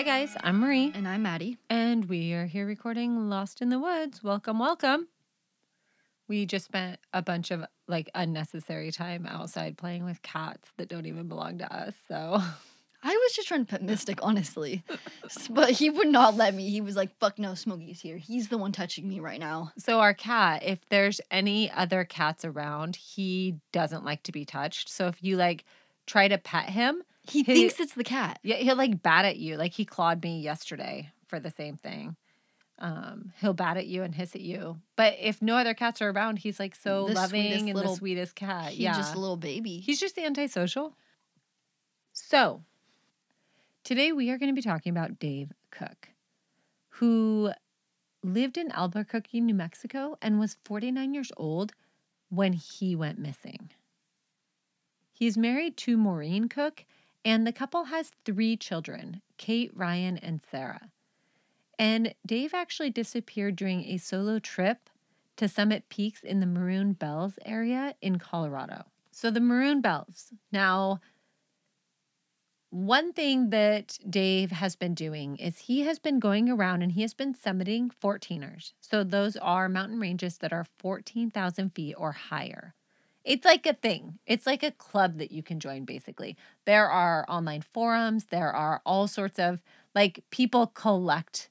Hi, guys. I'm Marie, And I'm Maddie. and we are here recording Lost in the Woods. Welcome, welcome. We just spent a bunch of like unnecessary time outside playing with cats that don't even belong to us. So, I was just trying to pet Mystic, honestly. But he would not let me. He was like, fuck no, Smokey's here. He's the one touching me right now. so our cat, if there's any other cats around, he doesn't like to be touched. So if you like try to pet him, He, thinks it's the cat. yeah, he'll like bat at you. Like he clawed me yesterday for the same thing. Um, he'll bat at you and hiss at you. But if no other cats are around, he's like so The loving and little- the sweetest cat. He's yeah. just a little baby. He's just antisocial. So, today we are going to be talking about Dave Cook, who lived in Albuquerque, New Mexico, and was 49 years old when he went missing. He's married to Maureen Cook, and the couple has three children Kate, Ryan, and Sarah. And Dave actually disappeared during a solo trip to Summit Peaks in the Maroon Bells area in Colorado. So the Maroon Bells. Now, one thing that Dave has been doing is he has been going around and he has been summiting 14ers. So those are mountain ranges that are 14,000 feet or higher. It's like a thing. It's like a club that you can join, basically. There are online forums, there are all sorts of like people collect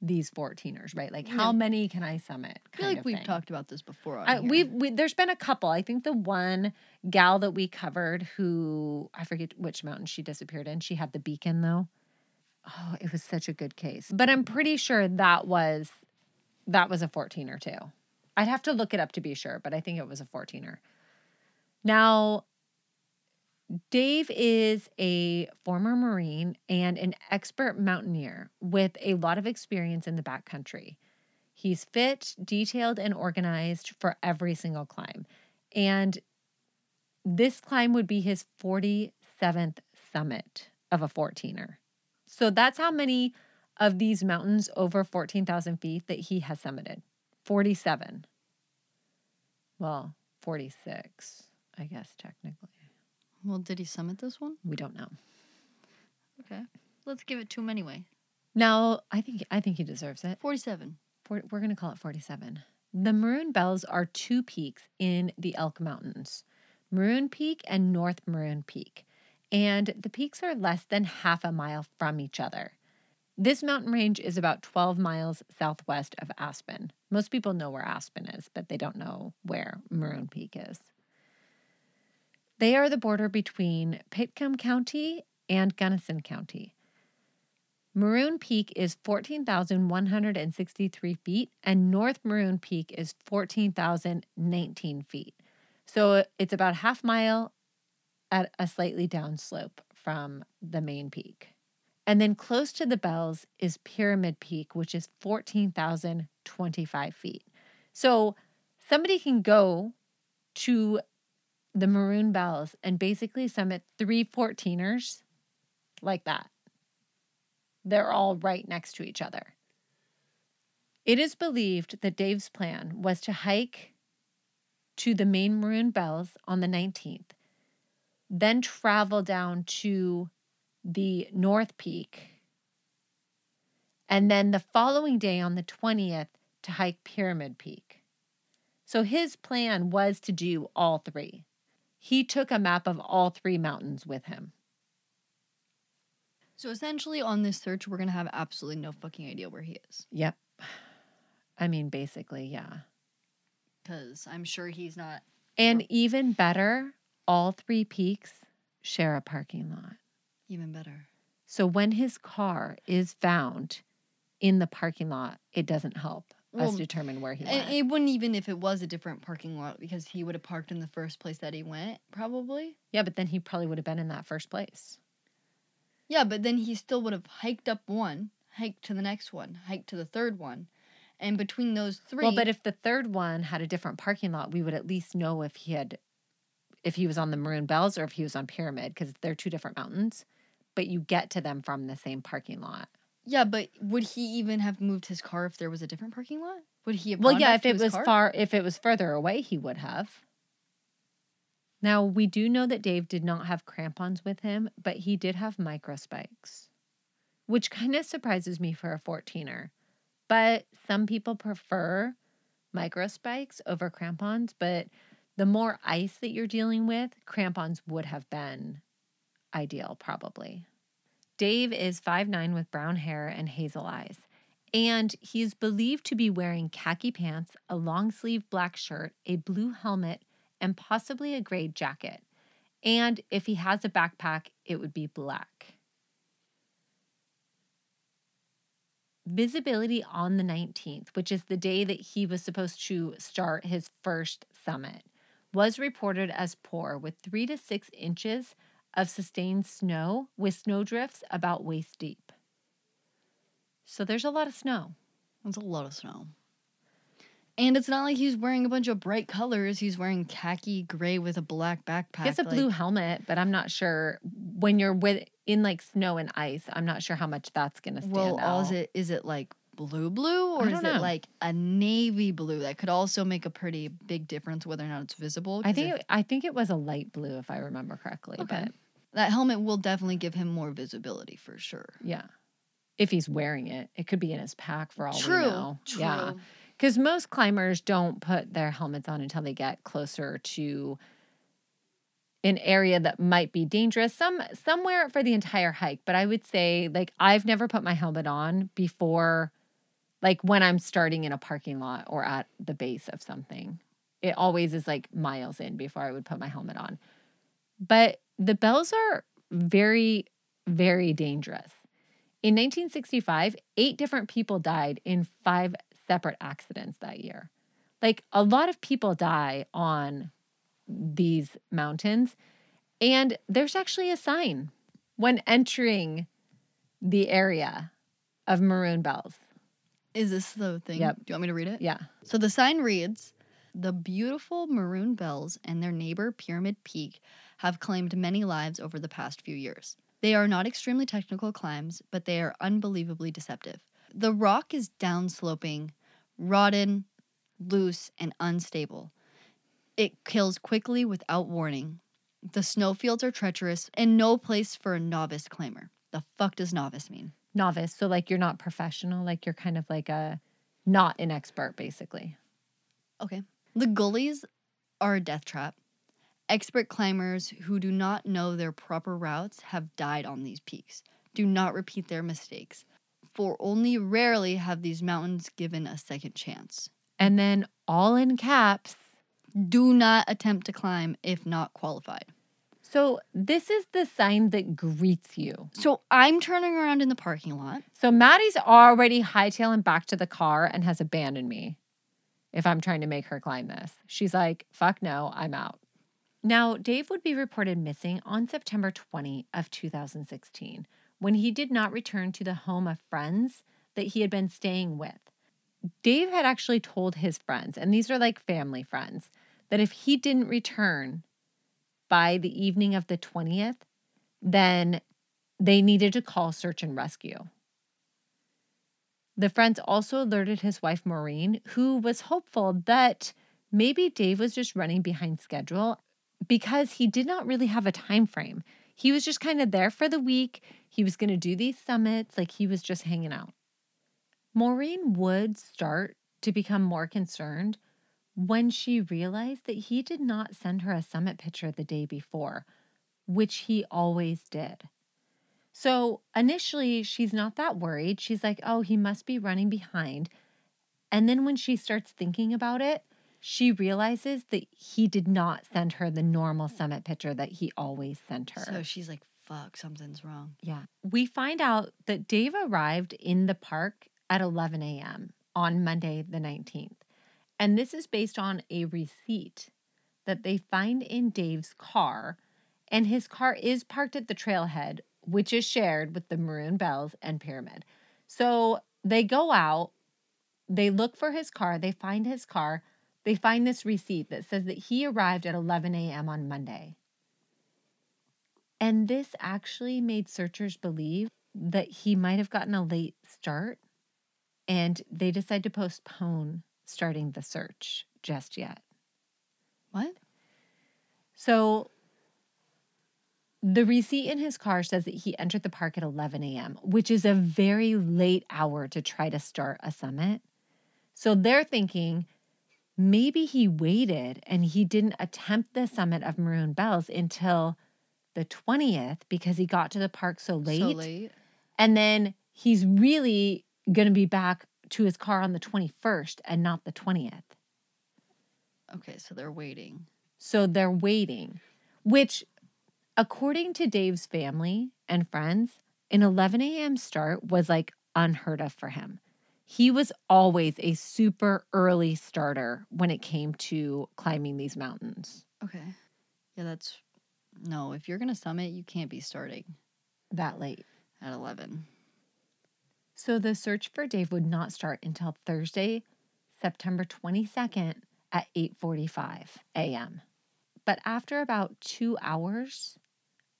these 14ers, right? Like, how many can I summit? I feel like of we've thing. talked about this before. I, we've we, there's been a couple. I think the one gal that we covered who I forget which mountain she disappeared in. She had the beacon though. Oh, it was such a good case. But I'm pretty sure that was that was a 14er too. I'd have to look it up to be sure, but I think it was a 14er. Now, Dave is a former Marine and an expert mountaineer with a lot of experience in the backcountry. He's fit, detailed, and organized for every single climb. And this climb would be his 47th summit of a 14er. So that's how many of these mountains over 14,000 feet that he has summited 47. Well, 46, I guess, technically. Well, did he summit this one? We don't know. Okay. Let's give it to him anyway. Now, I think I think he deserves it. 47. For, we're going to call it 47. The Maroon Bells are two peaks in the Elk Mountains Maroon Peak and North Maroon Peak. And the peaks are less than half a mile from each other. This mountain range is about 12 miles southwest of Aspen. Most people know where Aspen is, but they don't know where Maroon Peak is. They are the border between Pitkin County and Gunnison County. Maroon Peak is 14,163 feet, and North Maroon Peak is 14,019 feet. So it's about half mile at a slightly down slope from the main peak. And then close to the bells is Pyramid Peak, which is 14,025 feet. So somebody can go to the Maroon Bells and basically summit three 14ers like that. They're all right next to each other. It is believed that Dave's plan was to hike to the main Maroon Bells on the 19th, then travel down to the North Peak, and then the following day on the 20th to hike Pyramid Peak. So his plan was to do all three. He took a map of all three mountains with him. So essentially, on this search, we're going to have absolutely no fucking idea where he is. Yep. I mean, basically, yeah. Because I'm sure he's not. And even better, all three peaks share a parking lot. Even better. So when his car is found in the parking lot, it doesn't help us determine where he went. it wouldn't even if it was a different parking lot because he would have parked in the first place that he went, probably. yeah, but then he probably would have been in that first place. Yeah, but then he still would have hiked up one, hiked to the next one, hiked to the third one. And between those three. Well, but if the third one had a different parking lot, we would at least know if he had, if he was on the Maroon Bells or if he was on Pyramid, because they're two different mountains. But you get to them from the same parking lot. Yeah, but would he even have moved his car if there was a different parking lot? Would he have Well, yeah, if it was car? far, if it was further away, he would have. Now, we do know that Dave did not have crampons with him, but he did have microspikes, which kind of surprises me for a 14er. But some people prefer microspikes over crampons, but the more ice that you're dealing with, crampons would have been ideal, probably. Dave is 5'9 with brown hair and hazel eyes, and he is believed to be wearing khaki pants, a long sleeve black shirt, a blue helmet, and possibly a gray jacket. And if he has a backpack, it would be black. Visibility on the 19th, which is the day that he was supposed to start his first summit, was reported as poor with three to six inches of sustained snow with snowdrifts about waist deep. So there's a lot of snow. That's a lot of snow. And it's not like he's wearing a bunch of bright colors. He's wearing khaki gray with a black backpack. He has a like- blue helmet, but I'm not sure when you're with in like snow and ice. I'm not sure how much that's gonna stand Well, out. is it is it like blue blue or is don't it like a navy blue that could also make a pretty big difference whether or not it's visible? I think if- it, I think it was a light blue if I remember correctly. Okay. But that helmet will definitely give him more visibility for sure. yeah, if he's wearing it, it could be in his pack for all we know. true. Yeah, because most climbers don't put their helmets on until they get closer to an area that might be dangerous. Some somewhere for the entire hike, but I would say like I've never put my helmet on before like when I'm starting in a parking lot or at the base of something. It always is like miles in before I would put my helmet on. But the bells are very very dangerous. In 1965, eight different people died in five separate accidents that year. Like a lot of people die on these mountains. And there's actually a sign when entering the area of Maroon Bells. Is this the thing? Yep. Do you want me to read it? Yeah. So the sign reads The beautiful maroon bells and their neighbor Pyramid Peak have claimed many lives over the past few years. They are not extremely technical climbs, but they are unbelievably deceptive. The rock is downsloping, rotten, loose, and unstable. It kills quickly without warning. The snowfields are treacherous and no place for a novice climber. The fuck does novice mean? Novice. So, like, you're not professional. Like, you're kind of like a not an expert, basically. Okay. The gullies are a death trap. Expert climbers who do not know their proper routes have died on these peaks. Do not repeat their mistakes, for only rarely have these mountains given a second chance. And then, all in caps, Do not attempt to climb if not qualified. So this is the sign that greets you. So I'm turning around in the parking lot. So Maddie's already hightailing back to the car and has abandoned me if I'm trying to make her climb this. She's like, fuck no, I'm out. Now, Dave would be reported missing on September 20 of 2016 when he did not return to the home of friends that he had been staying with. Dave had actually told his friends, and these are like family friends, that if he didn't return by the evening of the 20th, then they needed to call search and rescue. The friends also alerted his wife Maureen, who was hopeful that maybe Dave was just running behind schedule because he did not really have a time frame. He was just kind of there for the week. He was going to do these summits, like he was just hanging out. Maureen would start to become more concerned when she realized that he did not send her a summit picture the day before, which he always did. So initially, she's not that worried. She's like, oh, he must be running behind. And then when she starts thinking about it, she realizes that he did not send her the normal summit picture that he always sent her. So she's like, fuck, something's wrong. Yeah. We find out that Dave arrived in the park at 11 a.m. on Monday, the 19th. And this is based on a receipt that they find in Dave's car. And his car is parked at the trailhead, which is shared with the Maroon Bells and Pyramid. So they go out, they look for his car, they find his car, they find this receipt that says that he arrived at 11 a.m. on Monday. And this actually made searchers believe that he might have gotten a late start and they decide to postpone starting the search just yet. What? So the receipt in his car says that he entered the park at 11 a.m., which is a very late hour to try to start a summit. So they're thinking maybe he waited and he didn't attempt the summit of Maroon Bells until the 20th because he got to the park so late. So late. And then he's really going to be back to his car on the 21st and not the 20th. Okay, so they're waiting. So they're waiting, which, according to Dave's family and friends, an 11 a.m. start was like unheard of for him. He was always a super early starter when it came to climbing these mountains Okay. Yeah, that's no. If you're gonna summit, you can't be starting that late. at eleven. So the search for Dave would not start until Thursday, September 22nd at 8:45 a.m. But after about 2 hours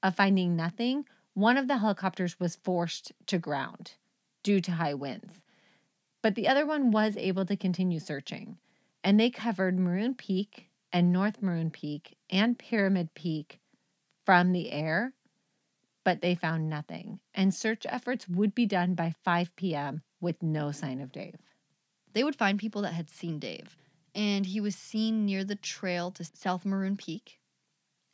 of finding nothing, one of the helicopters was forced to ground due to high winds. But the other one was able to continue searching, and they covered Maroon Peak and North Maroon Peak and Pyramid Peak from the air but they found nothing. And search efforts would be done by 5 p.m. with no sign of Dave. They would find people that had seen Dave, and he was seen near the trail to South Maroon Peak,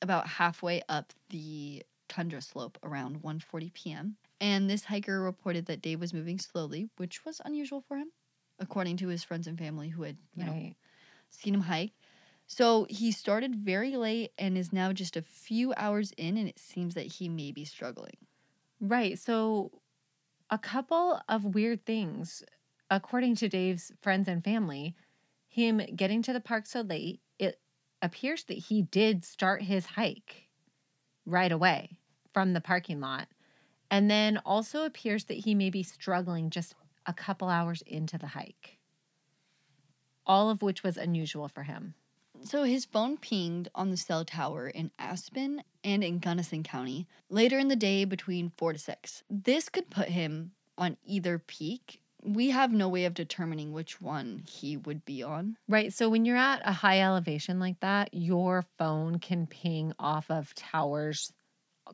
about halfway up the tundra slope around 1:40 p.m. And this hiker reported that Dave was moving slowly, which was unusual for him, according to his friends and family who had you know seen him hike. So he started very late and is now just a few hours in, and it seems that he may be struggling. Right. So, a couple of weird things, according to Dave's friends and family, him getting to the park so late, it appears that he did start his hike right away from the parking lot. And then also appears that he may be struggling just a couple hours into the hike. All of which was unusual for him. So his phone pinged on the cell tower in Aspen and in Gunnison County later in the day between 4 to 6. This could put him on either peak. We have no way of determining which one he would be on. Right. So when you're at a high elevation like that, your phone can ping off of towers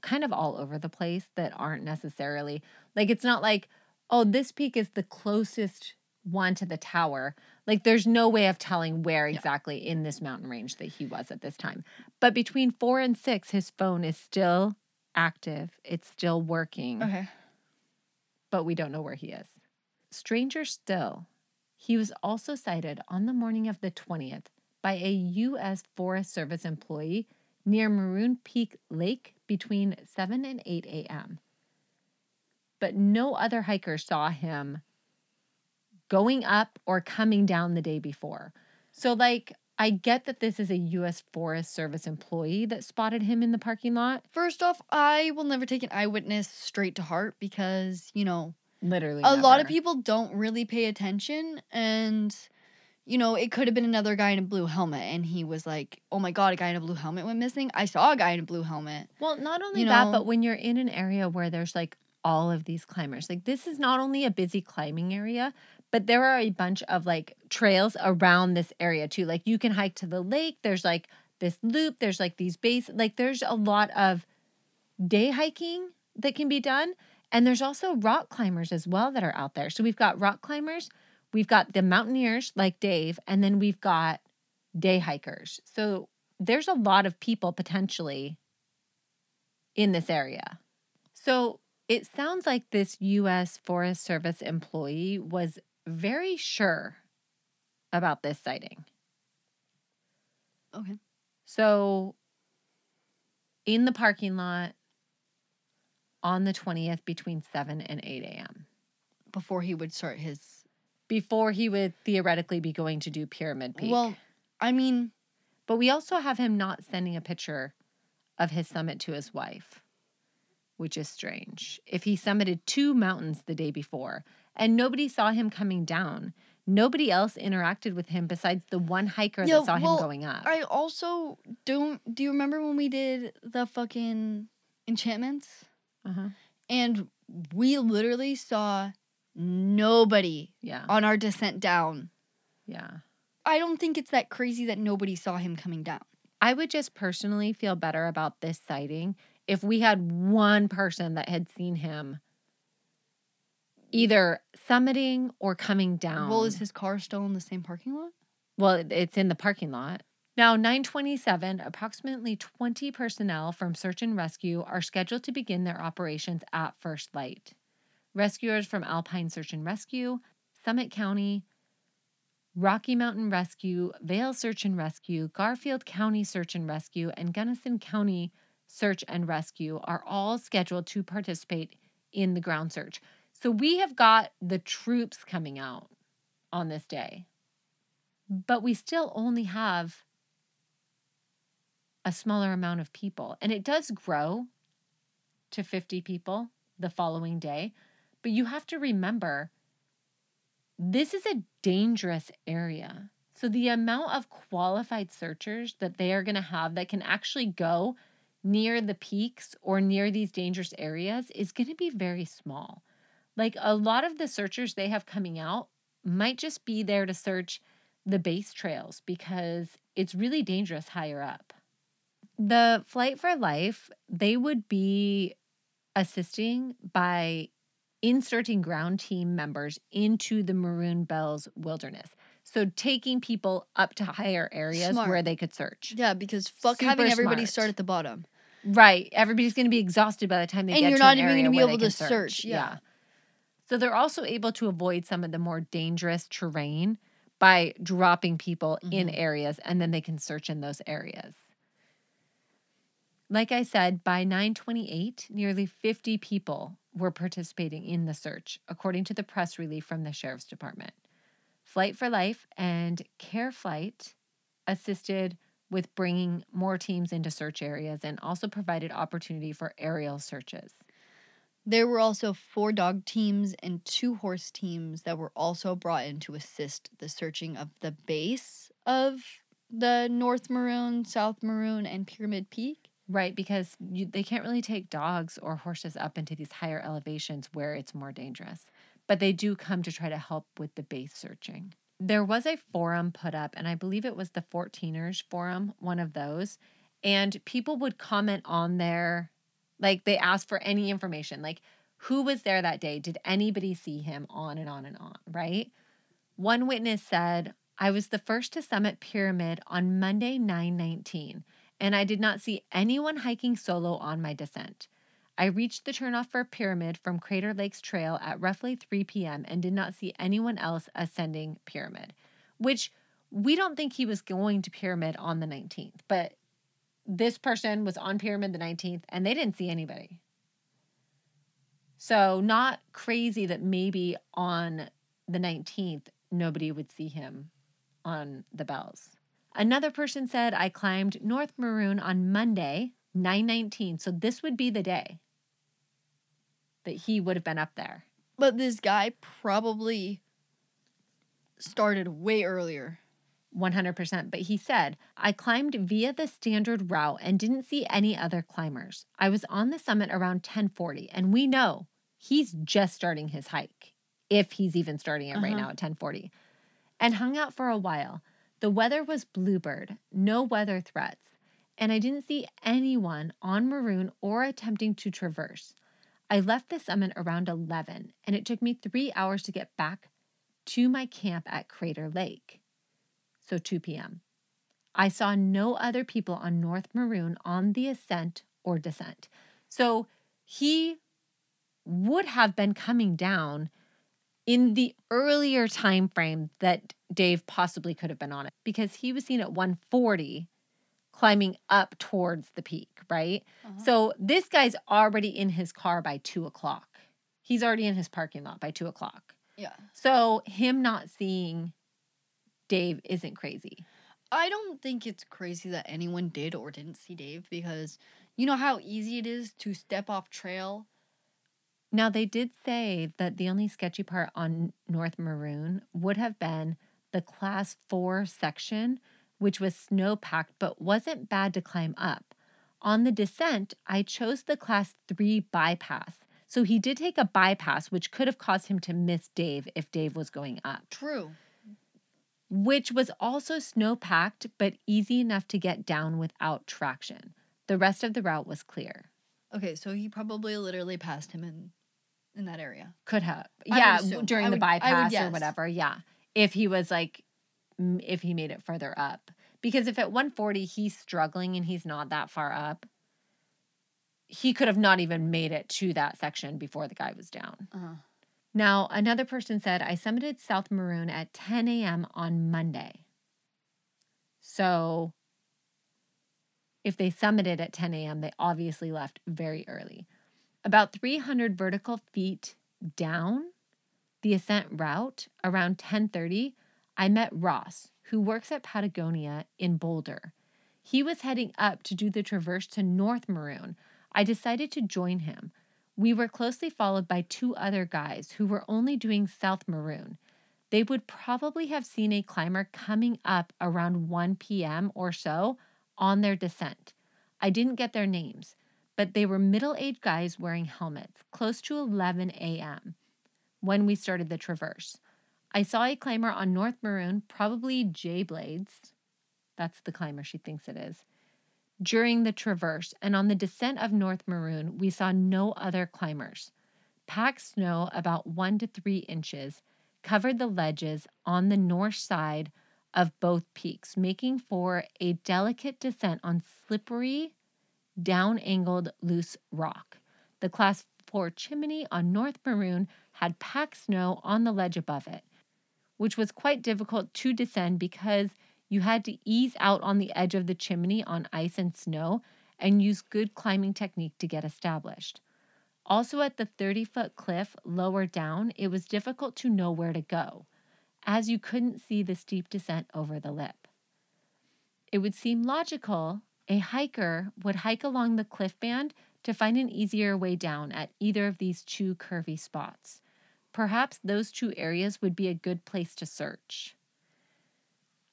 kind of all over the place that aren't necessarily like it's not like, oh, this peak is the closest one to the tower. Like there's no way of telling where Yeah. exactly in this mountain range that he was at this time. But between four and six, his phone is still active. It's still working Okay. but we don't know where he is. Stranger still, he was also sighted on the morning of the 20th by a U.S. Forest Service employee near Maroon Peak Lake between 7 and 8 a.m. But no other hiker saw him going up or coming down the day before. So, like, I get that this is a U.S. Forest Service employee that spotted him in the parking lot. First off, I will never take an eyewitness straight to heart because, you know, Literally, a lot of people don't really pay attention and you know it could have been another guy in a blue helmet and he was like oh my god a guy in a blue helmet went missing i saw a guy in a blue helmet Well, not only you that, know? but when you're in an area where there's like all of these climbers, like this is not only a busy climbing area, but there are a bunch of like trails around this area too. Like you can hike to the lake, there's like this loop, there's like these base, like there's a lot of day hiking that can be done. And there's also rock climbers as well that are out there. So we've got rock climbers, we've got the mountaineers like Dave, and then we've got day hikers. So there's a lot of people potentially in this area. So it sounds like this US Forest Service employee was very sure about this sighting. okay So in the parking lot on the 20th between 7 and 8 a.m. before he would start his before he would theoretically be going to do Pyramid Peak. well i mean But we also have him not sending a picture of his summit to his wife, which is strange. If he summited two mountains the day before and nobody saw him coming down, nobody else interacted with him besides the one hiker Yeah, that saw well, him going up. i also don't do you remember when we did the fucking enchantments uh-huh. and we literally saw nobody Yeah. on our descent down Yeah. i don't think it's that crazy that nobody saw him coming down I would just personally feel better about this sighting if we had one person that had seen him either summiting or coming down. Well, is his car still in the same parking lot? Well, it's in the parking lot. Now, 927, approximately 20 personnel from search and rescue are scheduled to begin their operations at first light. Rescuers from Alpine Search and Rescue, Summit County, Rocky Mountain Rescue, Vail Search and Rescue, Garfield County Search and Rescue, and Gunnison County Search and Rescue are all scheduled to participate in the ground search. So we have got the troops coming out on this day, but we still only have a smaller amount of people. And it does grow to 50 people the following day. But you have to remember this is a dangerous area. So the amount of qualified searchers that they are going to have that can actually go near the peaks or near these dangerous areas is going to be very small. Like a lot of the searchers they have coming out might just be there to search the base trails because it's really dangerous higher up. The Flight for Life, they would be assisting by inserting ground team members into the Maroon Bells wilderness. So taking people up to higher areas Smart. where they could search. Yeah, because fuck having everybody smart. start at the bottom. Right. Everybody's going to be exhausted by the time they And get you're to not even gonna be able to can search, yeah. So they're also able to avoid some of the more dangerous terrain by dropping people in Mhm. areas and then they can search in those areas. Like I said, by 928, nearly 50 people were participating in the search, according to the press release from the Sheriff's Department. Flight for Life and Care Flight assisted with bringing more teams into search areas and also provided opportunity for aerial searches. There were also four dog teams and two horse teams that were also brought in to assist the searching of the base of the North Maroon, South Maroon, and Pyramid Peak. Right, because you, they can't really take dogs or horses up into these higher elevations where it's more dangerous. But they do come to try to help with the base searching. There was a forum put up, and I believe it was the 14ers forum, one of those. And people would comment on there, like they asked for any information, like who was there that day? Did anybody see him? On and on and on, right? One witness said, I was the first to summit Pyramid on Monday, 919 and I did not see anyone hiking solo on my descent. I reached the turnoff for Pyramid from Crater Lakes Trail at roughly 3 p.m. and did not see anyone else ascending Pyramid, which we don't think he was going to Pyramid on the 19th, but this person was on Pyramid the 19th and they didn't see anybody. So, not crazy that maybe on the 19th, nobody would see him on the bells. Another person said, I climbed North Maroon on Monday, 919. So this would be the day that he would have been up there. But this guy probably started way earlier. 100%. But he said, I climbed via the standard route and didn't see any other climbers. I was on the summit around 1040, and we know he's just starting his hike, if he's even starting it right Uh-huh. now at 1040, and hung out for a while. The weather was bluebird, no weather threats, and I didn't see anyone on Maroon or attempting to traverse. I left the summit around 11, and it took me three hours to get back to my camp at Crater Lake. So 2 p.m. I saw no other people on North Maroon on the ascent or descent. So he would have been coming down in the earlier time frame that Dave possibly could have been on it because he was seen at 140 climbing up towards the peak, right? Uh-huh. So this guy's already in his car by two o'clock. He's already in his parking lot by two o'clock. Yeah. So him not seeing Dave isn't crazy. I don't think it's crazy that anyone did or didn't see Dave because you know how easy it is to step off trail. Now, they did say that the only sketchy part on North Maroon would have been the class four section, which was snow packed but wasn't bad to climb up. On the descent, I chose the class three bypass. So he did take a bypass, which could have caused him to miss Dave if Dave was going up. True. which was also snow packed but easy enough to get down without traction. The rest of the route was clear. Okay, so he probably literally passed him in in that area. Could have. I Yeah, during I the would- I would bypass or whatever. Yeah. If he was like, if he made it further up. Because if at 140 he's struggling and he's not that far up, he could have not even made it to that section before the guy was down. Uh-huh. Now, another person said, I summited South Maroon at 10 a.m. on Monday. So if they summited at 10 a.m., they obviously left very early. About 300 vertical feet down the ascent route, around 10:30, I met Ross, who works at Patagonia in Boulder. He was heading up to do the traverse to North Maroon. I decided to join him. We were closely followed by two other guys who were only doing South Maroon. They would probably have seen a climber coming up around 1 p.m. or so on their descent. I didn't get their names, but they were middle aged guys wearing helmets, close to 11 a.m. when we started the traverse. I saw a climber on North Maroon, probably J Blades. That's the climber she thinks it is. During the traverse and on the descent of North Maroon, we saw no other climbers. Packed snow about one to three inches covered the ledges on the north side of both peaks, making for a delicate descent on slippery, down angled, loose rock. The class 4 chimney on North Maroon had packed snow on the ledge above it, which was quite difficult to descend because you had to ease out on the edge of the chimney on ice and snow and use good climbing technique to get established. Also, at the 30 foot cliff lower down, it was difficult to know where to go, as you couldn't see the steep descent over the lip. It would seem logical a hiker would hike along the cliff band to find an easier way down at either of these two curvy spots. Perhaps those two areas would be a good place to search.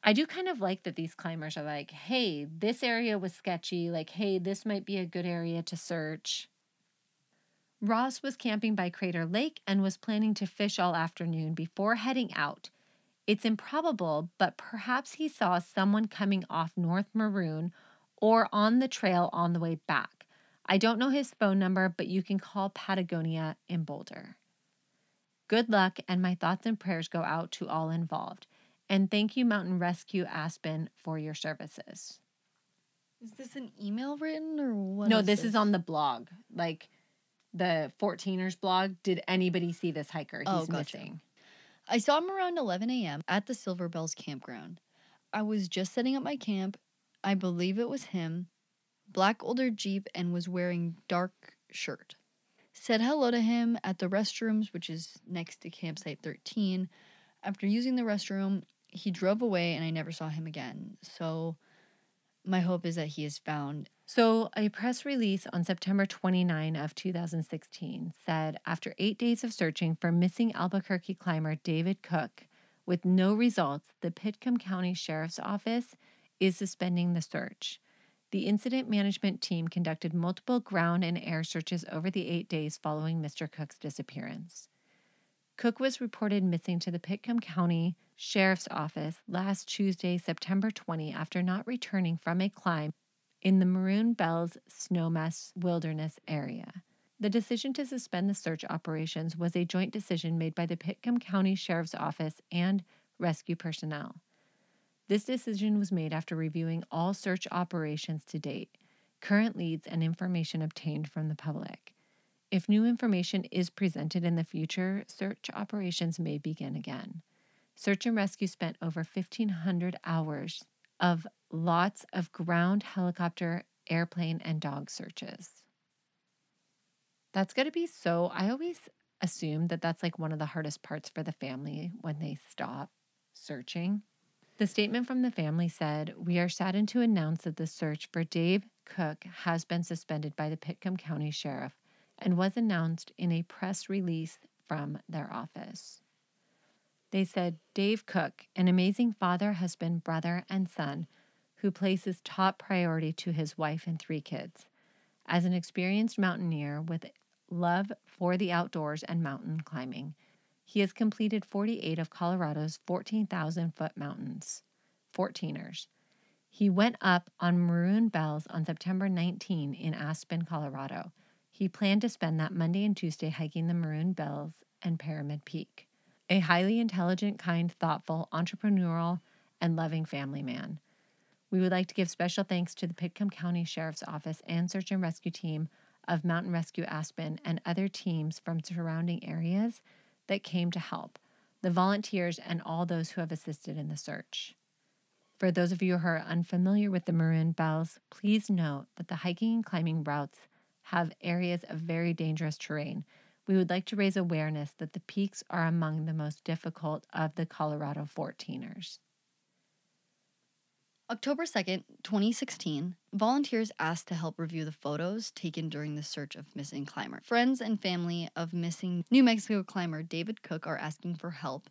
I do kind of like that these climbers are like, hey, this area was sketchy. Like, hey, this might be a good area to search. Ross was camping by Crater Lake and was planning to fish all afternoon before heading out. It's improbable, but perhaps he saw someone coming off North Maroon or on the trail on the way back. I don't know his phone number, but you can call Patagonia in Boulder. Good luck, and my thoughts and prayers go out to all involved. And thank you, Mountain Rescue Aspen, for your services. Is this an email written or what? no, this is on the blog, like the 14ers blog. Did anybody see this hiker? Oh, He's Oh, gotcha. missing. I saw him around 11 a.m. at the Silver Bells campground. I was just setting up my camp. I believe it was him. Black older Jeep and was wearing dark shirt. Said hello to him at the restrooms, which is next to campsite 13. After using the restroom, he drove away and I never saw him again. So my hope is that he is found. So, a press release on September 29 of 2016 said after 8 days of searching for missing Albuquerque climber David Cook with no results, the Pitkin County Sheriff's Office is suspending the search. The incident management team conducted multiple ground and air searches over the 8 days following Mr. Cook's disappearance. Cook was reported missing to the Pitkin County Sheriff's Office last Tuesday, September 20, after not returning from a climb in the Maroon Bells Snowmass Wilderness area. The decision to suspend the search operations was a joint decision made by the Pitkin County Sheriff's Office and rescue personnel. This decision was made after reviewing all search operations to date, current leads, and information obtained from the public. If new information is presented in the future, search operations may begin again. Search and rescue spent over 1,500 hours of lots of ground, helicopter, airplane, and dog searches. That's going to be so. I always assume that that's like one of the hardest parts for the family when they stop searching. The statement from the family said, We are saddened to announce that the search for Dave Cook has been suspended by the Pitkin County Sheriff and was announced in a press release from their office. They said Dave Cook, an amazing father, husband, brother, and son who places top priority to his wife and three kids. As an experienced mountaineer with love for the outdoors and mountain climbing, He has completed 48 of Colorado's 14,000 foot mountains, 14ers. He went up on Maroon Bells on September 19 in Aspen, Colorado. He planned to spend that Monday and Tuesday hiking the Maroon Bells and Pyramid Peak. A highly intelligent, kind, thoughtful, entrepreneurial, and loving family man. We would like to give special thanks to the Pitkin County Sheriff's Office and Search and Rescue Team of Mountain Rescue Aspen and other teams from surrounding areas that came to help, the volunteers, and all those who have assisted in the search. For those of you who are unfamiliar with the Maroon Bells, please note that the hiking and climbing routes have areas of very dangerous terrain. We would like to raise awareness that the peaks are among the most difficult of the Colorado 14ers. October 2nd, 2016, volunteers asked to help review the photos taken during the search of missing climber. Friends and family of missing New Mexico climber David Cook are asking for help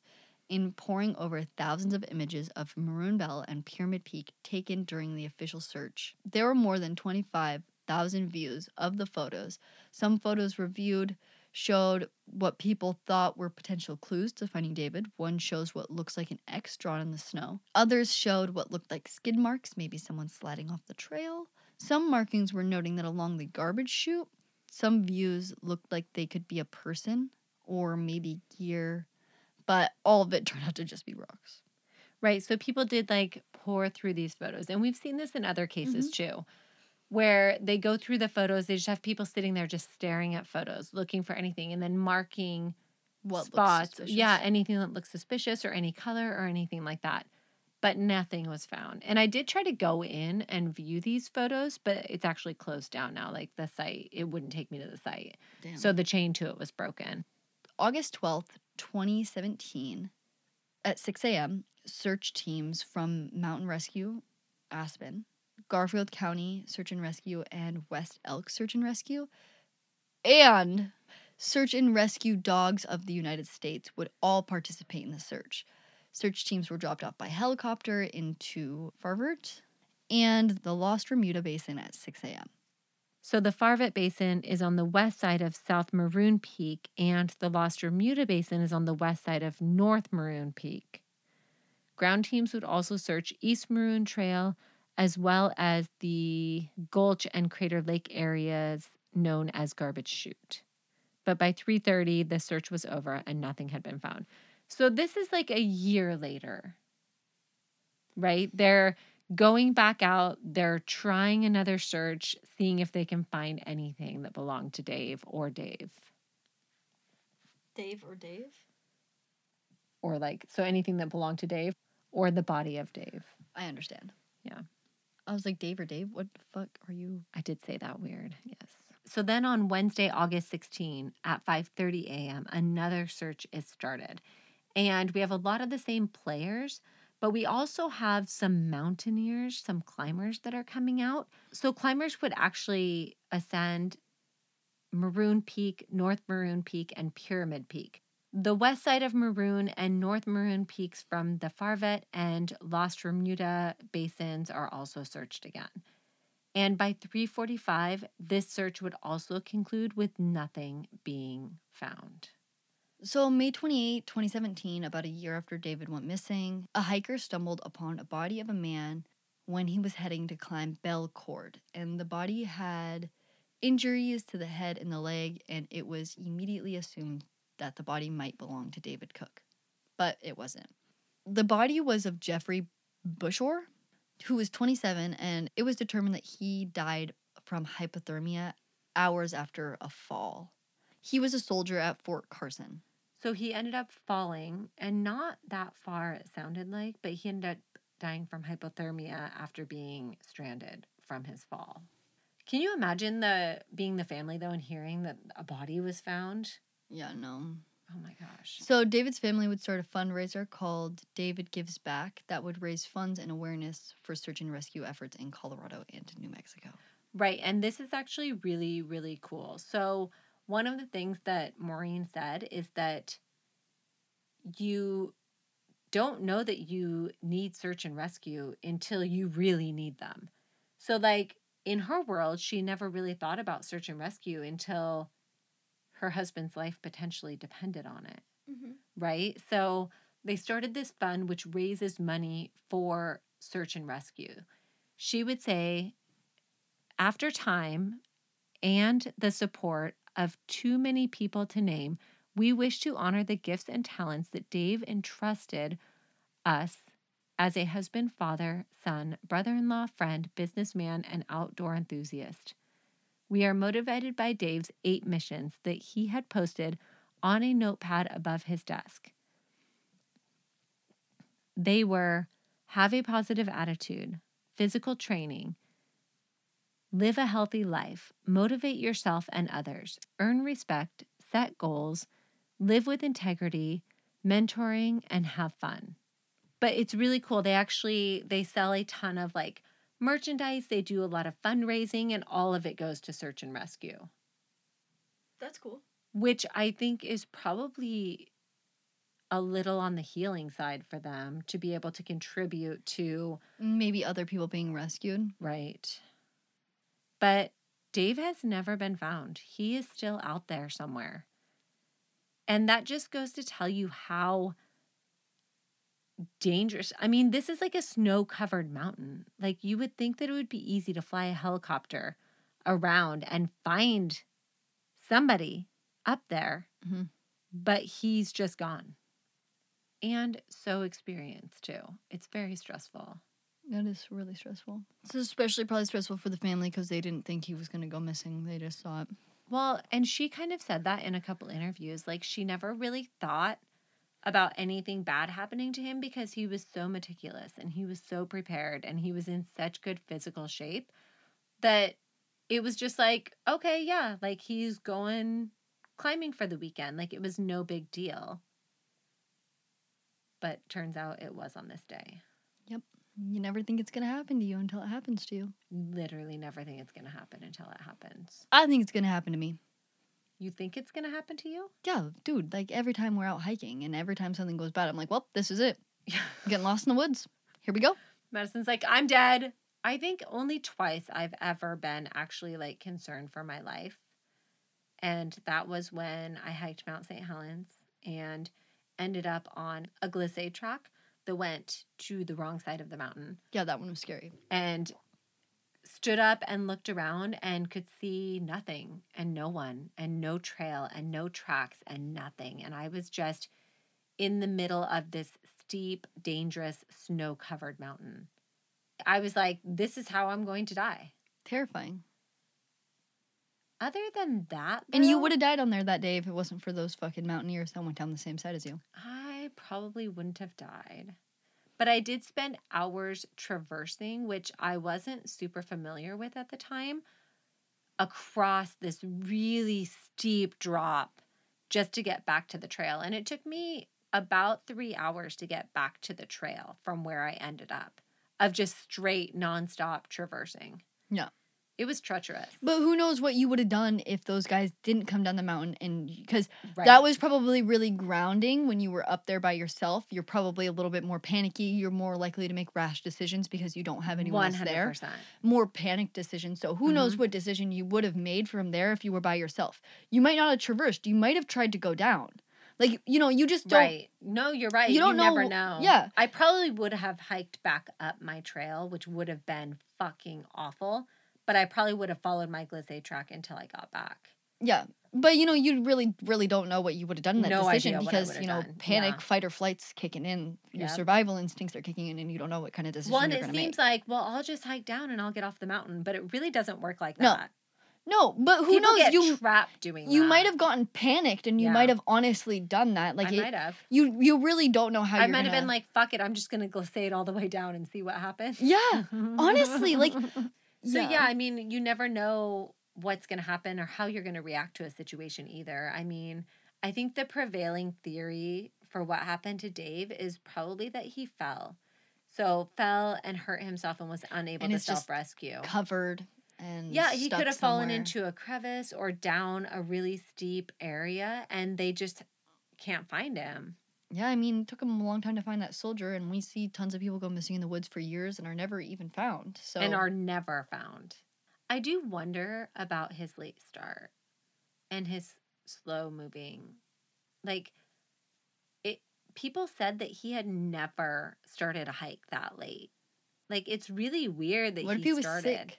in pouring over thousands of images of Maroon Bell and Pyramid Peak taken during the official search. There were more than 25,000 views of the photos. Some photos reviewed showed what people thought were potential clues to finding David. One shows what looks like an X drawn in the snow. Others showed what looked like skid marks, maybe someone sliding off the trail. Some markings were noting that along the garbage chute, some views looked like they could be a person or maybe gear, but all of it turned out to just be rocks. Right. So people did like pour through these photos. And we've seen this in other cases mm-hmm. too, where they go through the photos. They just have people sitting there just staring at photos, looking for anything and then marking What spots. looks Yeah. Anything that looks suspicious or any color or anything like that. But nothing was found. And I did try to go in and view these photos, but it's actually closed down now. Like the site, it wouldn't take me to the site. Damn. So the chain to it was broken. August 12th, 2017, at 6 a.m., search teams from Mountain Rescue, Aspen, Garfield County Search and Rescue, and West Elk Search and Rescue, and Search and Rescue Dogs of the United States would all participate in the search. Search teams were dropped off by helicopter into Farvert and the Lost Remuda Basin at 6 a.m. So the Farvet Basin is on the west side of South Maroon Peak, and the Lost Remuda Basin is on the west side of North Maroon Peak. Ground teams would also search East Maroon Trail as well as the Gulch and Crater Lake areas known as Garbage Chute. But by 3:30 the search was over and nothing had been found. So this is like a year later. Right? They're going back out, they're trying another search, seeing if they can find anything that belonged to Dave or Dave. Dave or Dave? Or like so anything that belonged to Dave or the body of Dave. I understand. Yeah. I was like, Dave or Dave? What the fuck are you? I did say that weird. Yes. So then on Wednesday, August 16 at 5:30 a.m., another search is started. And we have a lot of the same players, but we also have some mountaineers, some climbers that are coming out. So climbers would actually ascend Maroon Peak, North Maroon Peak, and Pyramid Peak. The west side of Maroon and North Maroon peaks from the Farvet and Lost Remuda basins are also searched again. And by 3:45, this search would also conclude with nothing being found. So, May 28, 2017, about a year after David went missing, a hiker stumbled upon a body of a man when he was heading to climb Bell Cord, and the body had injuries to the head and the leg, and it was immediately assumed that the body might belong to David Cook. But it wasn't. The body was of Jeffrey Bushore, who was 27, and it was determined that he died from hypothermia hours after a fall. He was a soldier at Fort Carson. So he ended up falling and not that far it sounded like, but he ended up dying from hypothermia after being stranded from his fall. Can you imagine the being the family though and hearing that a body was found? Yeah, no. Oh my gosh. So David's family would start a fundraiser called David Gives Back that would raise funds and awareness for search and rescue efforts in Colorado and New Mexico. Right. And this is actually really, really cool. So, one of the things that Maureen said is that you don't know that you need search and rescue until you really need them. So, like in her world, she never really thought about search and rescue until her husband's life potentially depended on it, mm-hmm. right? So they started this fund which raises money for search and rescue. She would say, after time and the support of too many people to name, we wish to honor the gifts and talents that Dave entrusted us as a husband, father, son, brother in law, friend, businessman, and outdoor enthusiast. We are motivated by Dave's eight missions that he had posted on a notepad above his desk. They were have a positive attitude, physical training, live a healthy life, motivate yourself and others, earn respect, set goals, live with integrity, mentoring, and have fun. But it's really cool. They actually they sell a ton of like merchandise, they do a lot of fundraising and all of it goes to search and rescue, That's cool. which I think is probably a little on the healing side for them to be able to contribute to Maybe other people being rescued. Right. But Dave has never been found. He is still out there somewhere. And that just goes to tell you how dangerous. I mean, this is like a snow covered mountain. Like, you would think that it would be easy to fly a helicopter around and find somebody up there, Mhm. but he's just gone. And so experienced too. It's very stressful. That is really stressful. It's especially probably stressful for the family because they didn't think he was going to go missing. They just thought, Well, and she kind of said that in a couple interviews. Like she never really thought about anything bad happening to him because he was so meticulous and he was so prepared and he was in such good physical shape that it was just like, okay, yeah, like he's going climbing for the weekend. Like it was no big deal. But turns out it was on this day. Yep. You never think it's going to happen to you until it happens to you. Literally never think it's going to happen until it happens. I think it's going to happen to me. You think it's going to happen to you? Yeah, dude, like every time we're out hiking and every time something goes bad, I'm like, well, this is it. Yeah. Getting lost in the woods. Here we go. Madison's like, I'm dead. I think only twice I've ever been actually like concerned for my life. And that was when I hiked Mount St. Helens and ended up on a glissade track that went to the wrong side of the mountain Yeah, that one was scary. and stood up and looked around and could see nothing and no one and no trail and no tracks and nothing. And I was just in the middle of this steep, dangerous, snow covered mountain. I was like, this is how I'm going to die. Terrifying. Other than that, And you would have died on there that day if it wasn't for those fucking mountaineers that went down the same side as you. I probably wouldn't have died. But I did spend hours traversing, which I wasn't super familiar with at the time, across this really steep drop just to get back to the trail. And it took me about three hours to get back to the trail from where I ended up of just straight nonstop traversing. Yeah. It was treacherous. But who knows what you would have done if those guys didn't come down the mountain and because Right. that was probably really grounding when you were up there by yourself. You're probably a little bit more panicky. You're more likely to make rash decisions because you don't have anyone else there. 100%. More panic decisions. So who knows mm-hmm. what decision you would have made from there if you were by yourself. You might not have traversed. You might have tried to go down. Like you know, you just don't. Right. No, you're right. You You, don't never know- know. yeah. I probably would have hiked back up my trail, which would have been fucking awful. But I probably would have followed my glissade track until I got back. Yeah. But you know, you really, really don't know what you would have done in that No decision because you know, done. panic, Yeah. fight or flight's kicking in. Your Yep. survival instincts are kicking in, and you don't know what kind of decision One, you're it going to seems make. like, well, I'll just hike down and I'll get off the mountain, but it really doesn't work like No, that. No, but who People knows? You trapped doing you that. might have gotten panicked, and you Yeah. might have honestly done that. Like I it- might have. you, you really don't know how I might have gonna- been like, fuck it, I'm just gonna glissade all the way down and see what happens. yeah, honestly, like, So yeah. I mean, you never know what's going to happen or how you're going to react to a situation either. I mean, I think the prevailing theory for what happened to Dave is probably that he fell. So fell and hurt himself and was unable And to self rescue. covered and Yeah, he could have fallen into a crevice or down a really steep area and they just can't find him. Yeah, I mean, it took him a long time to find that soldier, and we see tons of people go missing in the woods for years and are never even found. So and are never found. I do wonder about his late start and his slow moving. Like it people said that he had never started a hike that late. Like it's really weird that What he, if he was started. sick?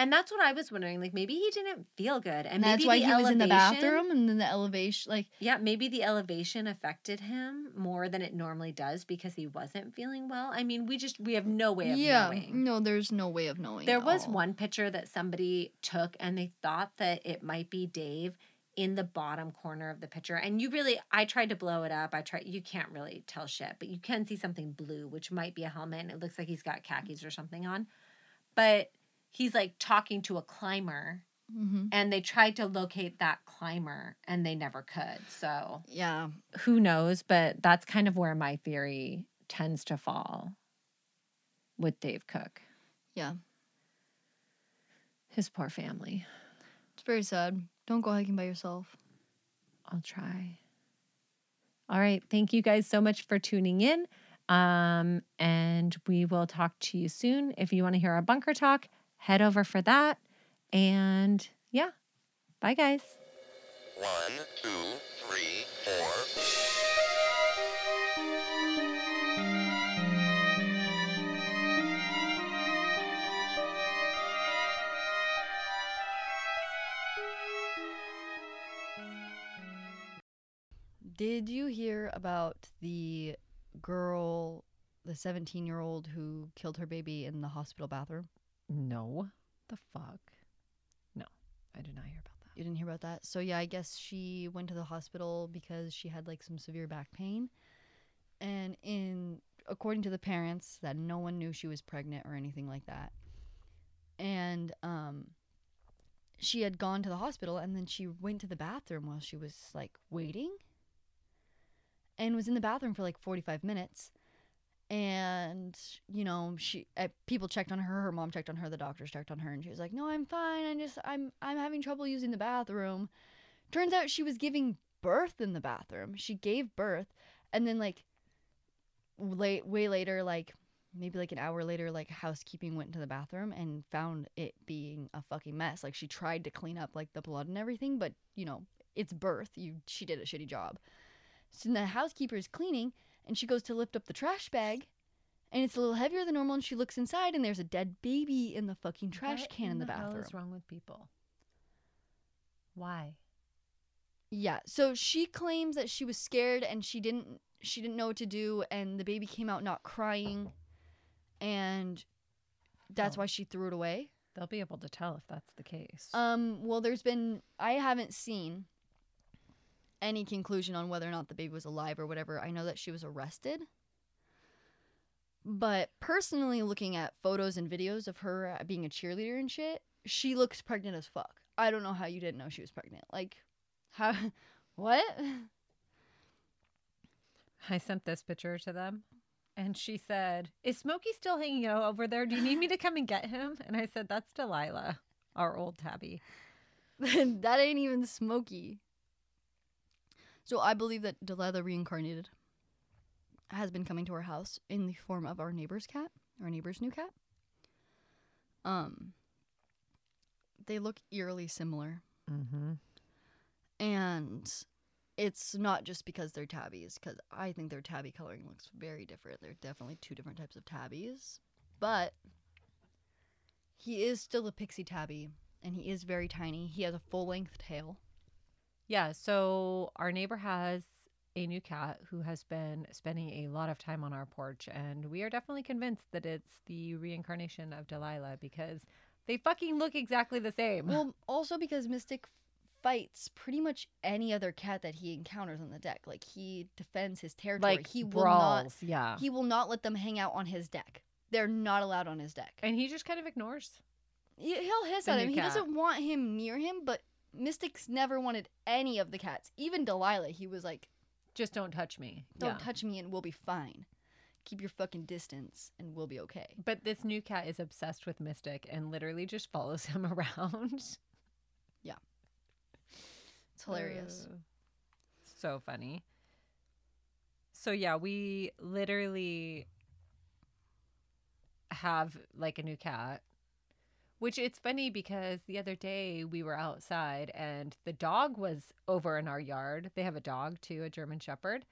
And that's what I was wondering. Like maybe he didn't feel good, and, And that's maybe why he was in the bathroom and then the elevation like Yeah, maybe the elevation affected him more than it normally does because he wasn't feeling well. I mean, we just we have no way of Yeah. knowing. No, there's no way of knowing. There was all. one picture that somebody took and they thought that it might be Dave in the bottom corner of the picture. And you really I tried to blow it up. I tried you can't really tell shit, but you can see something blue, which might be a helmet and it looks like he's got khakis or something on. But he's like talking to a climber Mhm. and they tried to locate that climber and they never could. So Yeah. who knows, but that's kind of where my theory tends to fall with Dave Cook. Yeah. His poor family. It's very sad. Don't go hiking by yourself. I'll try. All right. Thank you guys so much for tuning in. Um, and we will talk to you soon. If you want to hear our bunker talk, head over for that. And yeah, bye, guys. One, two, three, four. Did you hear about the girl, the 17 year old who killed her baby in the hospital bathroom? No. The fuck? No, I did not hear about that. You didn't hear about that? So, yeah, I guess she went to the hospital because she had like some severe back pain. And in according to the parents, that no one knew she was pregnant or anything like that. And um she had gone to the hospital and then she went to the bathroom while she was like waiting and was in the bathroom for like 45 minutes and you know she uh, people checked on her her mom checked on her the doctors checked on her and she was like no i'm fine i just i'm i'm having trouble using the bathroom. Turns out she was giving birth in the bathroom. She gave birth and then like late way later like maybe like an hour later like housekeeping went into the bathroom and found it being a fucking mess. Like she tried to clean up like the blood and everything but you know it's birth. You she did a shitty job. So the housekeeper is cleaning and she goes to lift up the trash bag and it's a little heavier than normal and she looks inside and there's a dead baby in the fucking trash What can in the, hell bathroom What's wrong with people? Why? Yeah. So she claims that she was scared and she didn't she didn't know what to do and the baby came out not crying and that's Oh. why she threw it away. They'll be able to tell if that's the case. Um well there's been I haven't seen any conclusion on whether or not the baby was alive or whatever. I know that she was arrested. But personally looking at photos and videos of her uh, being a cheerleader and shit, she looks pregnant as fuck. I don't know how you didn't know she was pregnant. Like how what? I sent this picture to them and she said, Is Smokey still hanging out over there? Do you need me to come and get him? And I said, That's Delilah, our old tabby. that ain't even Smokey. So I believe that Delilah reincarnated has been coming to our house in the form of our neighbor's cat, our neighbor's new cat. Um, they look eerily similar, Mm-hmm. and it's not just because they're tabbies, because I think their tabby coloring looks very different. They're definitely two different types of tabbies, but he is still a pixie tabby, and he is very tiny. He has a full length tail. Yeah. So our neighbor has a new cat who has been spending a lot of time on our porch. And we are definitely convinced that it's the reincarnation of Delilah because they fucking look exactly the same. Well, also because Mystic fights pretty much any other cat that he encounters on the deck. Like he defends his territory. like he will not yeah. he will not let them hang out on his deck. They're not allowed on his deck. and he just kind of ignores. He- He'll hiss The at him. He doesn't want him near him, but Mystic's never wanted any of the cats. Even Delilah, he was like, Just don't touch me. "Don't yeah. touch me and we'll be fine. Keep your fucking distance and we'll be okay." But this new cat is obsessed with Mystic and literally just follows him around. Yeah. It's hilarious. Uh, so funny. So yeah, we literally have like a new cat. Which it's funny because the other day we were outside and the dog was over in our yard. They have a dog too, a German Shepherd.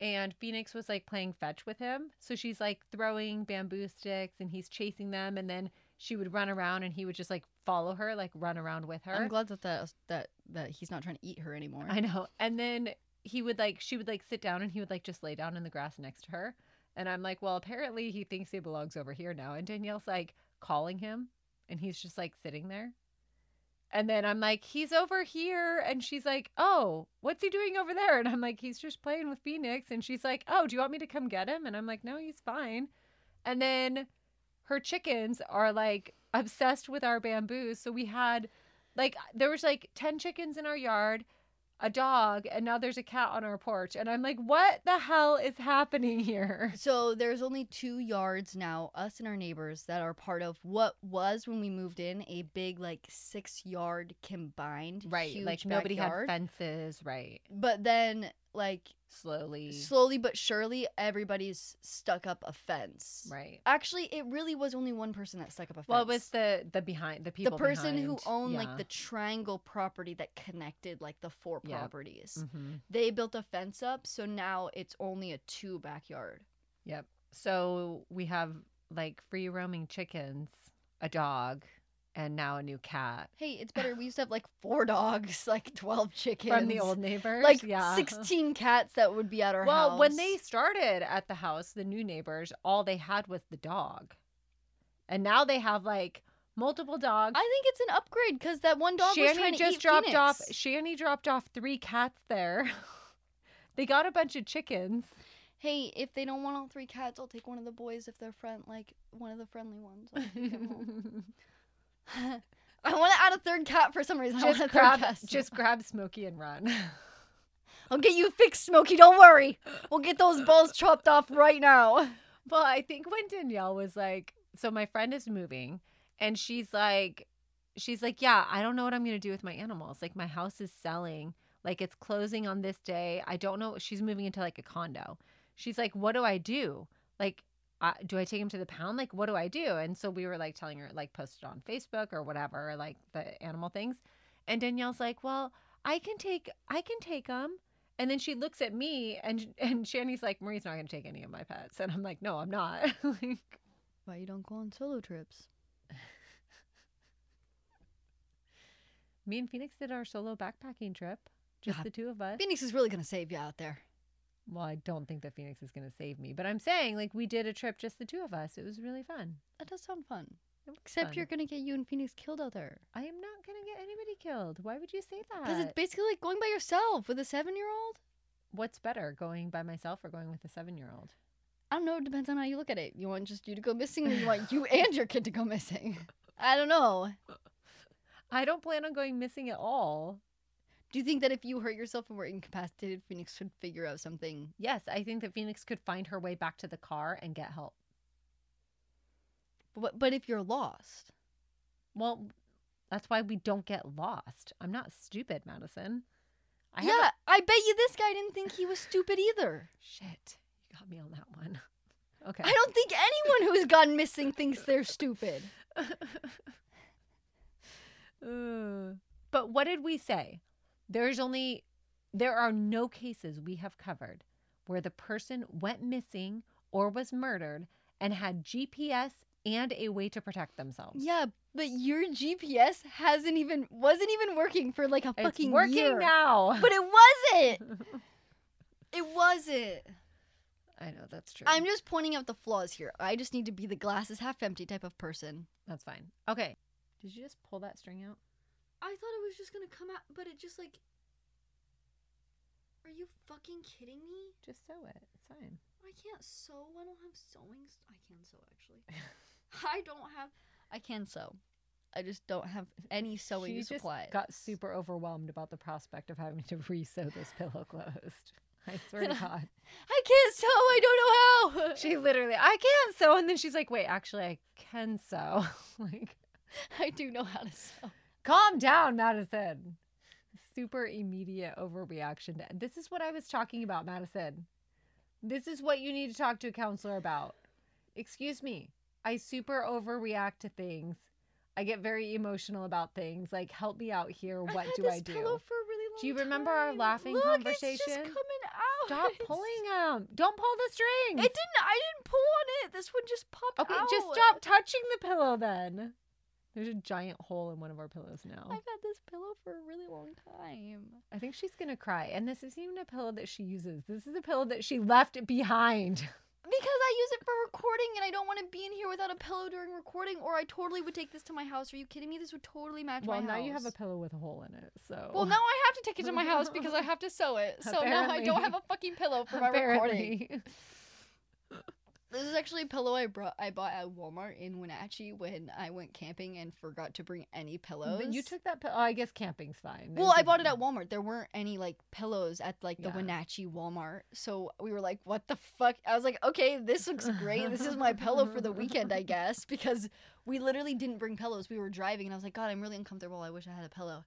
And Phoenix was like playing fetch with him. So she's like throwing bamboo sticks and he's chasing them. And then she would run around and he would just like follow her, like run around with her. I'm glad that that that that he's not trying to eat her anymore. I know. And then he would like, she would like sit down and he would like just lay down in the grass next to her. And I'm like, well, apparently he thinks he belongs over here now. And Danielle's like calling him and he's just like sitting there. And then I'm like, he's over here. And she's like, oh, what's he doing over there? And I'm like, he's just playing with Phoenix. And she's like, oh, do you want me to come get him? And I'm like, no, he's fine. And then her chickens are like obsessed with our bamboos. So we had like, there was like 10 chickens in our yard, a dog, and now there's a cat on our porch. And I'm like, what the hell is happening here? So there's only two yards now, us and our neighbors, that are part of what was when we moved in a big like six yard combined, Right. like nobody backyard. had fences. Right. But then like Slowly. slowly but surely, everybody's stuck up a fence. right. Actually, it really was only one person that stuck up a fence. Well, it was the the behind the people? the person who owned Yeah. like the triangle property that connected like the four Yep. properties. Mhm. They built a fence up, so now it's only a two backyard. Yep. So we have like free roaming chickens, a dog, and now a new cat Hey, it's better. We used to have like four dogs, like twelve chickens from the old neighbors. like yeah. 16 cats that would be at our Well, house. Well, when they started at the house, the new neighbors, all they had was the dog, and now they have like multiple dogs. I think it's an upgrade because that one dog was trying Shani to just eat dropped off. Phoenix. Shani dropped off three cats there. they got a bunch of chickens. Hey, if they don't want all three cats, I'll take one of the boys if they're friend, like one of the friendly ones. I want to add a third cat for some reason. I want just grab, just grab Smokey and run. I'll get you fixed, Smokey. Don't worry. We'll get those balls chopped off right now. Well, I think when Danielle was like, so my friend is moving and she's like, she's like, yeah, I don't know what I'm going to do with my animals. Like, my house is selling, like, it's closing on this day. I don't know. She's moving into like a condo. She's like, what do I do? Like, I, do I take him to the pound? Like, what do I do? And so we were like telling her, like, post it on Facebook or whatever, like the animal things. And Danielle's like, well, I can take, I can take him. And then she looks at me and and Shani's like, Marie's not gonna take any of my pets. And I'm like, no, I'm not. like, Why you don't go on solo trips? me and Phoenix did our solo backpacking trip. Just Yeah. the two of us. Phoenix is really gonna save you out there. Well, I don't think that Phoenix is gonna save me. But I'm saying, like, we did a trip just the two of us. It was really fun. That does sound fun. Except fun. you're gonna get you and Phoenix killed out there. I am not gonna get anybody killed. Why would you say that? Because it's basically like going by yourself with a seven year old. What's better, going by myself or going with a seven year old? I don't know. It depends on how you look at it. You want just you to go missing, or you want you and your kid to go missing. I don't know. I don't plan on going missing at all. Do you think that if you hurt yourself and were incapacitated, Phoenix could figure out something? Yes, I think that Phoenix could find her way back to the car and get help. But but if you're lost, Well, that's why we don't get lost. I'm not stupid, Madison. I yeah, I bet you this guy didn't think he was stupid either. shit. You got me on that one. Okay. I don't think anyone who's gone missing thinks they're stupid. Uh, but what did we say? There's only there are no cases we have covered where the person went missing or was murdered and had GPS and a way to protect themselves. Yeah, but your GPS hasn't even wasn't even working for like a It's fucking working year. now. But it wasn't. It wasn't. I know that's true. I'm just pointing out the flaws here. I just need to be the glasses half empty type of person. That's fine. Okay. Did you just pull that string out? I thought it was just gonna come out, but it just like. Are you fucking kidding me? Just sew it. It's fine. I can't sew. I don't have sewing. St- I can sew actually. I don't have. I can sew. I just don't have any sewing she just supplies. got super overwhelmed about the prospect of having to re-sew this pillow closed. I swear to God. I can't sew. I don't know how. She literally, I can't sew. And then she's like, wait, actually, I can sew. like, I do know how to sew. Calm down, Madison. Super immediate overreaction. To, this is what I was talking about, Madison. This is what you need to talk to a counselor about. Excuse me. I super overreact to things. I get very emotional about things. Like, help me out here. What do this I do? For a really long Do you remember our laughing Look, conversation? It's just coming out. Stop pulling them. Don't pull the strings. It didn't. I didn't pull on it. This one just popped out. Okay, out. just stop touching the pillow then. There's a giant hole in one of our pillows now. I've had this pillow for a really long time. I think she's gonna cry. And this isn't even a pillow that she uses. This is a pillow that she left behind. Because I use it for recording and I don't want to be in here without a pillow during recording, or I totally would take this to my house. Are you kidding me? This would totally match Well, my house. Well, now you have a pillow with a hole in it. So Well, now I have to take it to my house because I have to sew it. So now I don't have a fucking pillow for my recording. This is actually a pillow I brought. I bought at Walmart in Wenatchee when I went camping and forgot to bring any pillows. But you took that pillow. Oh, I guess camping's fine. Well, I bought it at Walmart. There weren't any like pillows at like the Yeah. Wenatchee Walmart. So we were like, what the fuck? I was like, okay, this looks great. This is my pillow for the weekend, I guess, because we literally didn't bring pillows. We were driving and I was like, God, I'm really uncomfortable. I wish I had a pillow.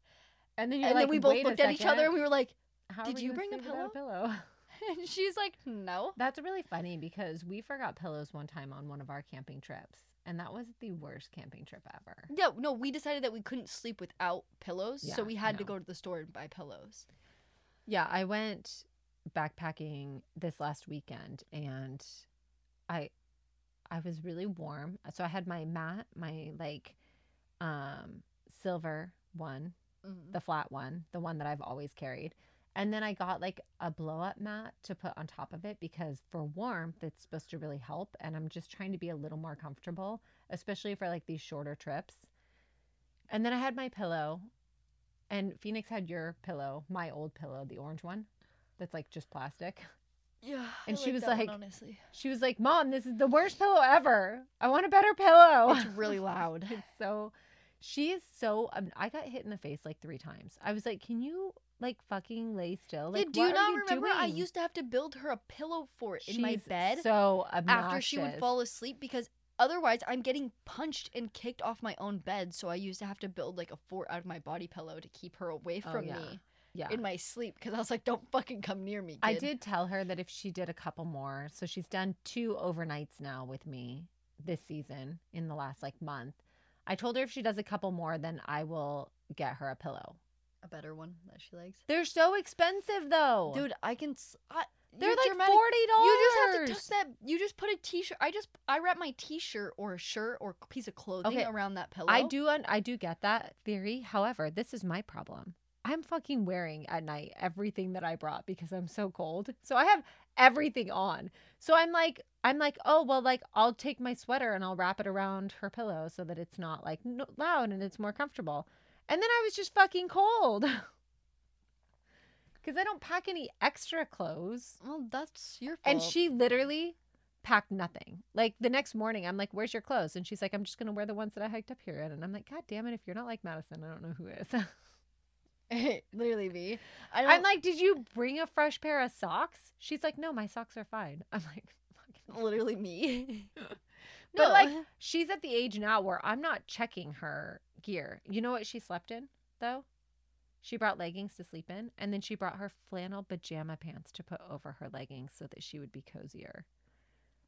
And then you're and like, then we both looked at each other and we were like, how "Did you bring a sleep without pillow? and she's like, no. That's really funny because we forgot pillows one time on one of our camping trips, and that was the worst camping trip ever. No, no, we decided that we couldn't sleep without pillows. so we had to go to the store and buy pillows. Yeah, I went backpacking this last weekend and I I was really warm. So I had my mat, my like um silver one, Mhm. the flat one, the one that I've always carried. And then I got like a blow up mat to put on top of it because for warmth, it's supposed to really help. And I'm just trying to be a little more comfortable, especially for like these shorter trips. And then I had my pillow, and Phoenix had your pillow, my old pillow, the orange one that's like just plastic. Yeah. And I she was that one, like- honestly, She was like, Mom, this is the worst pillow ever. I want a better pillow. it's really loud. It's so she is so um, i got hit in the face like three times i was like can you like fucking lay still like yeah, do you not you remember? I used to have to build her a pillow for it in my bed so after she would fall asleep because otherwise I'm getting punched and kicked off my own bed. So I used to have to build like a fort out of my body pillow to keep her away Oh, from yeah. me yeah in my sleep because I was like, don't fucking come near me. Kid. i did tell her that if she did a couple more so she's done two overnights now with me this season in the last like month i told her if she does a couple more then i will get her a pillow a better one that she likes. they're so expensive though Dude, I can. s- I, they're you're like dramatic. forty dollars You just have to tuck that. You just put a t-shirt. I just I wrap my t-shirt or a shirt or a piece of clothing Okay, around that pillow. I do un- I do get that theory. However, this is my problem. I'm fucking wearing at night everything that I brought because I'm so cold. So I have everything on. So I'm like I'm like, "Oh, well like I'll take my sweater and I'll wrap it around her pillow so that it's not like no- loud and it's more comfortable." And then I was just fucking cold. Cuz I don't pack any extra clothes. Well, that's your fault. And she literally packed nothing. Like the next morning, I'm like, "Where's your clothes?" And she's like, "I'm just gonna wear the ones that I hiked up here in." And I'm like, "God damn it! If you're not like Madison, I don't know who is." literally me. I. I'm like, "Did you bring a fresh pair of socks?" She's like, "No, my socks are fine." I'm like, "Fucking." literally me. But No. like, she's at the age now where I'm not checking her gear. You know what she slept in though? She brought leggings to sleep in, and then she brought her flannel pajama pants to put over her leggings so that she would be cozier.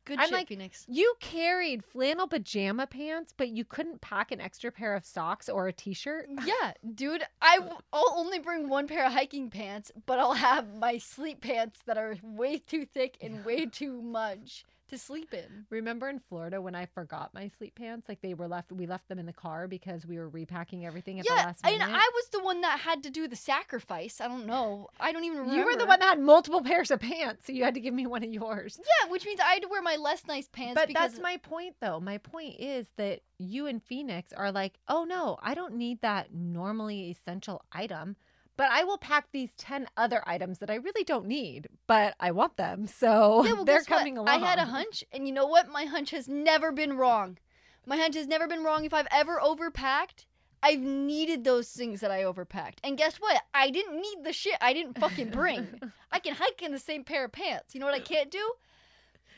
Good I'm shit, like- Phoenix. You carried flannel pajama pants, but you couldn't pack an extra pair of socks or a t-shirt. Yeah, dude. I w- I'll only bring one pair of hiking pants, but I'll have my sleep pants that are way too thick and way too much to sleep in. Remember in Florida when I forgot my sleep pants? Like they were left, we left them in the car because we were repacking everything at the yeah, last and minute. I was the one that had to do the sacrifice. I don't know. I don't even remember. you were the one that had multiple pairs of pants, so you had to give me one of yours. Yeah, which means I had to wear my less nice pants. But because that's my point, though. My point is that you and Phoenix are like, oh no, I don't need that normally essential item, but I will pack these 10 other items that I really don't need, but I want them. So Yeah, well, they're guess what? coming along. I had a hunch, and you know what? My hunch has never been wrong. My hunch has never been wrong. If I've ever overpacked, I've needed those things that I overpacked. And guess what? I didn't need the shit I didn't fucking bring. I can hike in the same pair of pants. You know what I can't do?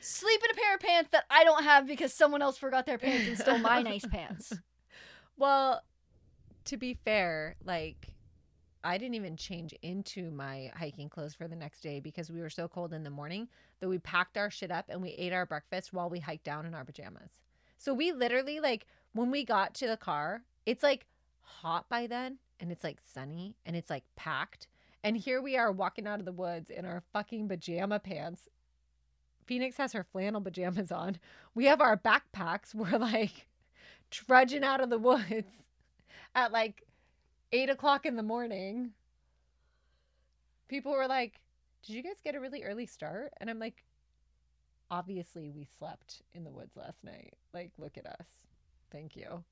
Sleep in a pair of pants that I don't have because someone else forgot their pants and stole my nice pants. Well, to be fair, like I didn't even change into my hiking clothes for the next day because we were so cold in the morning that we packed our shit up and we ate our breakfast while we hiked down in our pajamas. So we literally like when we got to the car, it's like hot by then and it's like sunny and it's like packed. And here we are walking out of the woods in our fucking pajama pants. Phoenix has her flannel pajamas on. We have our backpacks. We're like trudging out of the woods at like eight o'clock in the morning. People were like, Did you guys get a really early start? And I'm like, Obviously, we slept in the woods last night. Like, look at us. Thank you.